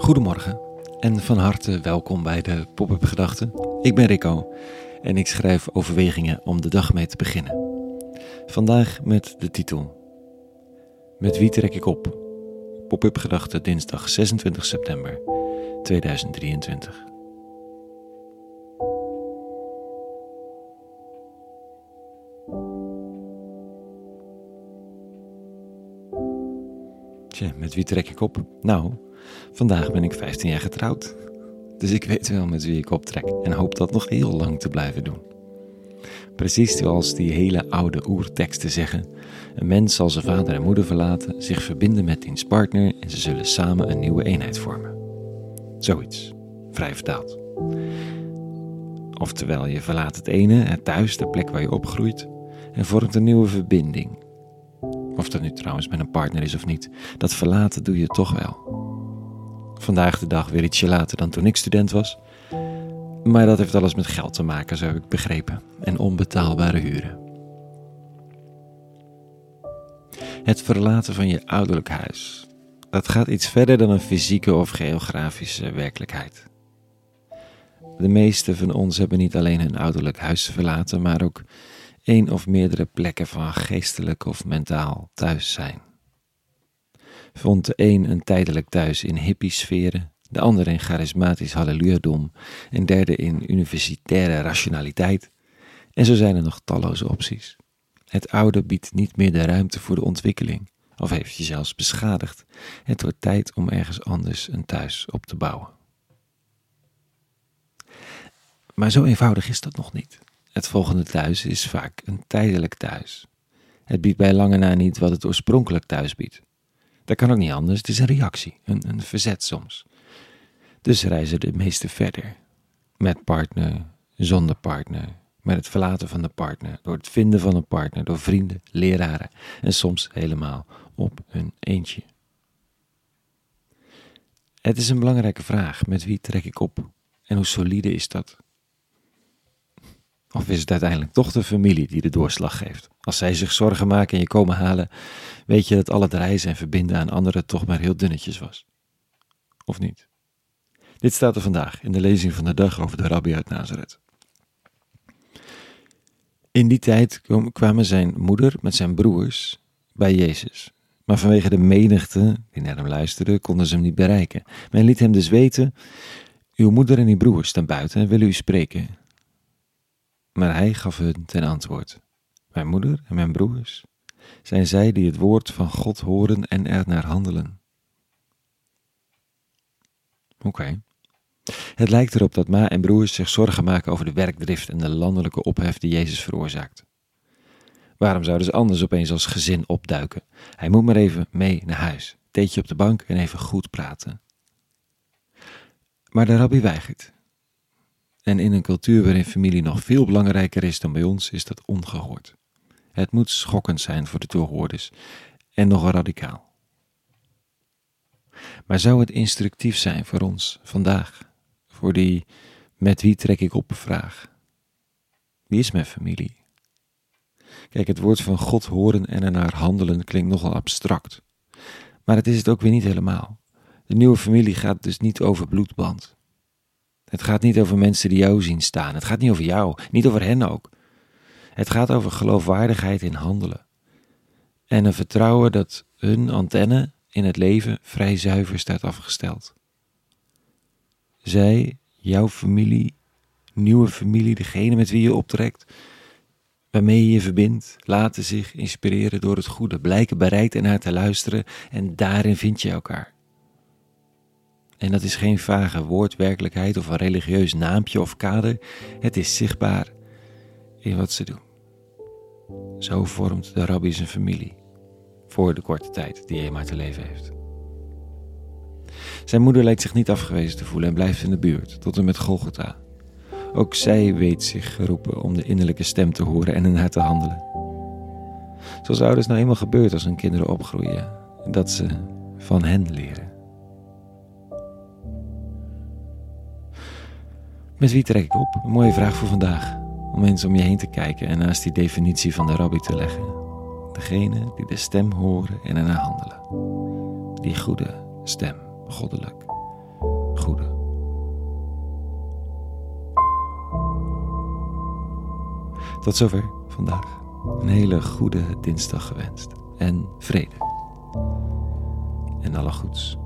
Goedemorgen en van harte welkom bij de Pop-up Gedachten. Ik ben Rico en ik schrijf overwegingen om de dag mee te beginnen. Vandaag met de titel Met wie trek ik op? Pop-up Gedachten dinsdag 26 september 2023. Tja, met wie trek ik op? Nou, vandaag ben ik 15 jaar getrouwd. Dus ik weet wel met wie ik optrek en hoop dat nog heel lang te blijven doen. Precies zoals die hele oude oerteksten zeggen: een mens zal zijn vader en moeder verlaten, zich verbinden met diens partner en ze zullen samen een nieuwe eenheid vormen. Zoiets, vrij vertaald. Oftewel, je verlaat het ene, het thuis, de plek waar je opgroeit, en vormt een nieuwe verbinding of dat nu trouwens met een partner is of niet, dat verlaten doe je toch wel. Vandaag de dag weer ietsje later dan toen ik student was. Maar dat heeft alles met geld te maken, zo heb ik begrepen, en onbetaalbare huren. Het verlaten van je ouderlijk huis. Dat gaat iets verder dan een fysieke of geografische werkelijkheid. De meeste van ons hebben niet alleen hun ouderlijk huis verlaten, maar ook één of meerdere plekken van geestelijk of mentaal thuis zijn. Vond de een een tijdelijk thuis in hippie-sferen, de ander in charismatisch hallelujadom en derde in universitaire rationaliteit. En zo zijn er nog talloze opties. Het oude biedt niet meer de ruimte voor de ontwikkeling, of heeft je zelfs beschadigd. Het wordt tijd om ergens anders een thuis op te bouwen. Maar zo eenvoudig is dat nog niet. Het volgende thuis is vaak een tijdelijk thuis. Het biedt bij lange na niet wat het oorspronkelijk thuis biedt. Dat kan ook niet anders, het is een reactie, een, een verzet soms. Dus reizen de meesten verder. Met partner, zonder partner, met het verlaten van de partner, door het vinden van een partner, door vrienden, leraren en soms helemaal op hun eentje. Het is een belangrijke vraag: met wie trek ik op en hoe solide is dat? Of is het uiteindelijk toch de familie die de doorslag geeft? Als zij zich zorgen maken en je komen halen, weet je dat al het reizen en verbinden aan anderen toch maar heel dunnetjes was. Of niet? Dit staat er vandaag in de lezing van de dag over de rabbi uit Nazareth. In die tijd kwamen zijn moeder met zijn broers bij Jezus. Maar vanwege de menigte die naar hem luisterde, konden ze hem niet bereiken. Men liet hem dus weten: Uw moeder en uw broers staan buiten en willen u spreken. Maar hij gaf hun ten antwoord: Mijn moeder en mijn broers zijn zij die het woord van God horen en er naar handelen. Oké. Het lijkt erop dat ma en broers zich zorgen maken over de werkdrift en de landelijke ophef die Jezus veroorzaakt. Waarom zouden ze anders opeens als gezin opduiken? Hij moet maar even mee naar huis, theetje op de bank en even goed praten. Maar de rabbi weigert. En in een cultuur waarin familie nog veel belangrijker is dan bij ons, is dat ongehoord. Het moet schokkend zijn voor de toehoorders en nogal radicaal. Maar zou het instructief zijn voor ons vandaag, voor die met wie trek ik op vraag? Wie is mijn familie? Kijk, het woord van God horen en ernaar handelen klinkt nogal abstract. Maar het is het ook weer niet helemaal. De nieuwe familie gaat dus niet over bloedband. Het gaat niet over mensen die jou zien staan. Het gaat niet over jou, niet over hen ook. Het gaat over geloofwaardigheid in handelen. En een vertrouwen dat hun antenne in het leven vrij zuiver staat afgesteld. Zij, jouw familie, nieuwe familie, degene met wie je optrekt, waarmee je je verbindt, laten zich inspireren door het goede, blijken bereid en naar te luisteren en daarin vind je elkaar. En dat is geen vage woordwerkelijkheid of een religieus naampje of kader. Het is zichtbaar in wat ze doen. Zo vormt de rabbi zijn familie voor de korte tijd die maar te leven heeft. Zijn moeder lijkt zich niet afgewezen te voelen en blijft in de buurt, tot en met Golgotha. Ook zij weet zich geroepen om de innerlijke stem te horen en in haar te handelen. Zoals ouders nou eenmaal gebeurt als hun kinderen opgroeien, dat ze van hen leren. Met wie trek ik op? Een mooie vraag voor vandaag. Om eens om je heen te kijken en naast die definitie van de rabbi te leggen. Degene die de stem horen en ernaar handelen. Die goede stem, goddelijk. Goede. Tot zover vandaag. Een hele goede dinsdag gewenst. En vrede. En alle goeds.